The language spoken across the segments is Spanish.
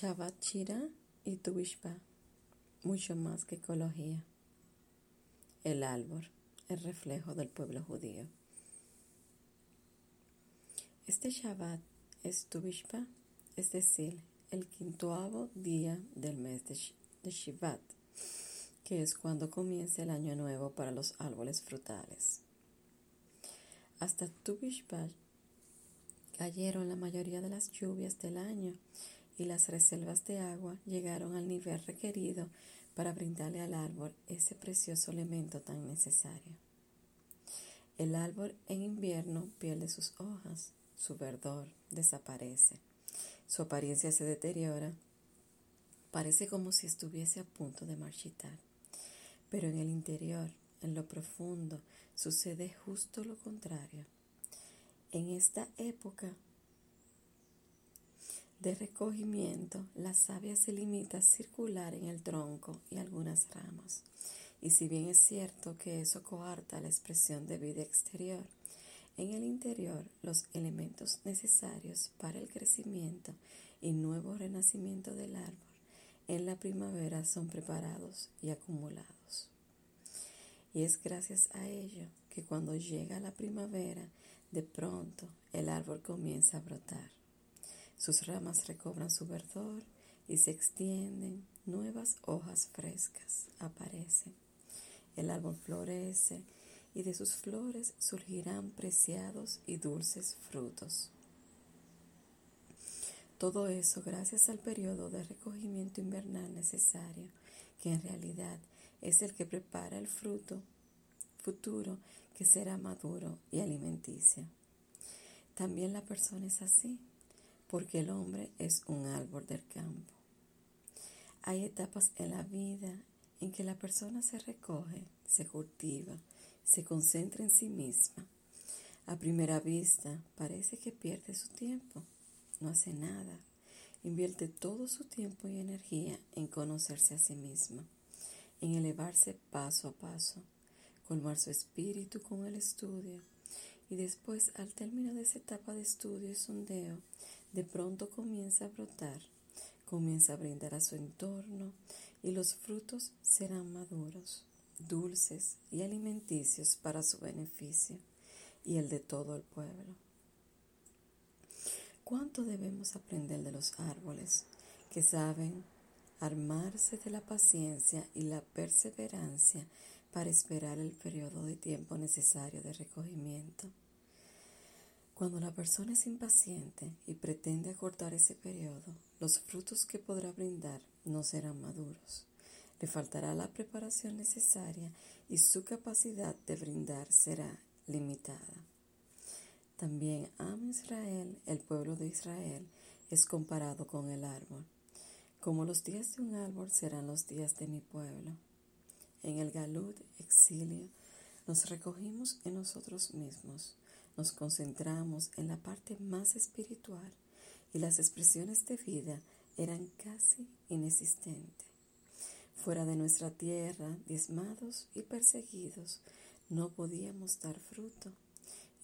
Shabbat Shira y Tu Bishba. Mucho más que ecología. El árbol, el reflejo del pueblo judío. Este Shabbat es Tu Bishba, es decir, el quintoavo día del mes de, Sh Shivat, que es cuando comienza el año nuevo para los árboles frutales. Hasta Tu Bishvat cayeron la mayoría de las lluvias del año y las reservas de agua llegaron al nivel requerido para brindarle al árbol ese precioso elemento tan necesario. El árbol en invierno pierde sus hojas, su verdor desaparece, su apariencia se deteriora, parece como si estuviese a punto de marchitar, pero en el interior, en lo profundo, sucede justo lo contrario. En esta época de recogimiento, la savia se limita a circular en el tronco y algunas ramas. Y si bien es cierto que eso coarta la expresión de vida exterior, en el interior los elementos necesarios para el crecimiento y nuevo renacimiento del árbol en la primavera son preparados y acumulados. Y es gracias a ello que cuando llega la primavera, de pronto el árbol comienza a brotar. Sus ramas recobran su verdor y se extienden, nuevas hojas frescas aparecen. El árbol florece y de sus flores surgirán preciados y dulces frutos. Todo eso gracias al periodo de recogimiento invernal necesario, que en realidad es el que prepara el fruto futuro que será maduro y alimenticio. También la persona es así, porque el hombre es un árbol del campo. Hay etapas en la vida en que la persona se recoge, se cultiva, se concentra en sí misma. A primera vista parece que pierde su tiempo, no hace nada, invierte todo su tiempo y energía en conocerse a sí misma, en elevarse paso a paso, colmar su espíritu con el estudio y después al término de esa etapa de estudio y sondeo, de pronto comienza a brotar, comienza a brindar a su entorno y los frutos serán maduros, dulces y alimenticios para su beneficio y el de todo el pueblo. ¿Cuánto debemos aprender de los árboles que saben armarse de la paciencia y la perseverancia para esperar el periodo de tiempo necesario de recogimiento? Cuando la persona es impaciente y pretende acortar ese periodo, los frutos que podrá brindar no serán maduros. Le faltará la preparación necesaria y su capacidad de brindar será limitada. También Am Israel, el pueblo de Israel, es comparado con el árbol. Como los días de un árbol serán los días de mi pueblo. En el galut, exilio, nos recogimos en nosotros mismos nos concentramos en la parte más espiritual y las expresiones de vida eran casi inexistentes. Fuera de nuestra tierra, diezmados y perseguidos, no podíamos dar fruto.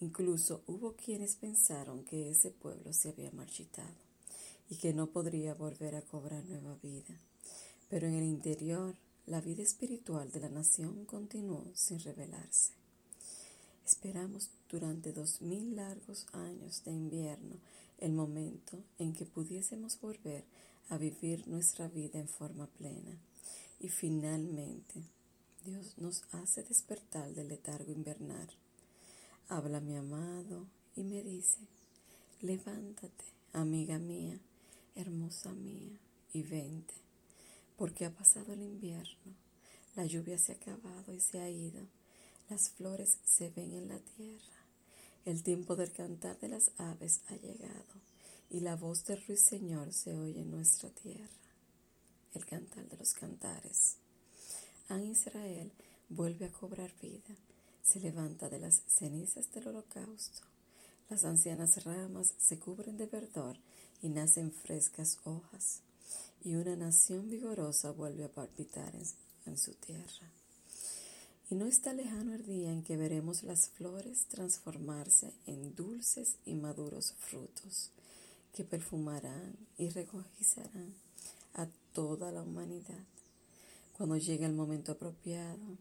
Incluso hubo quienes pensaron que ese pueblo se había marchitado y que no podría volver a cobrar nueva vida. Pero en el interior, la vida espiritual de la nación continuó sin revelarse. Esperamos durante dos mil largos años de invierno el momento en que pudiésemos volver a vivir nuestra vida en forma plena. Y finalmente, Dios nos hace despertar del letargo invernal. Habla mi amado y me dice, levántate, amiga mía, hermosa mía, y vente, porque ha pasado el invierno, la lluvia se ha acabado y se ha ido las flores se ven en la tierra. El tiempo del cantar de las aves ha llegado y la voz del ruiseñor se oye en nuestra tierra. El cantar de los cantares. An Israel vuelve a cobrar vida, se levanta de las cenizas del holocausto. Las ancianas ramas se cubren de verdor y nacen frescas hojas, y una nación vigorosa vuelve a palpitar en su tierra. Y no está lejano el día en que veremos las flores transformarse en dulces y maduros frutos que perfumarán y regocijarán a toda la humanidad. Cuando llegue el momento apropiado,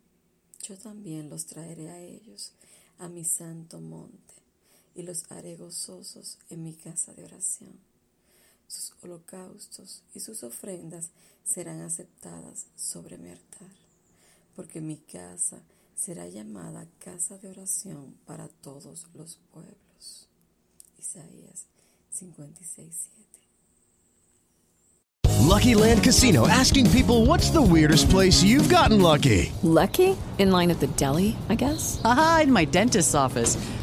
yo también los traeré a ellos a mi santo monte y los haré gozosos en mi casa de oración. Sus holocaustos y sus ofrendas serán aceptadas sobre mi altar porque mi casa será llamada casa de oración para todos los pueblos. Isaías 56:7. Lucky Land Casino asking people what's the weirdest place you've gotten lucky? Lucky? In line at the deli, I guess? Aha, in my dentist's office.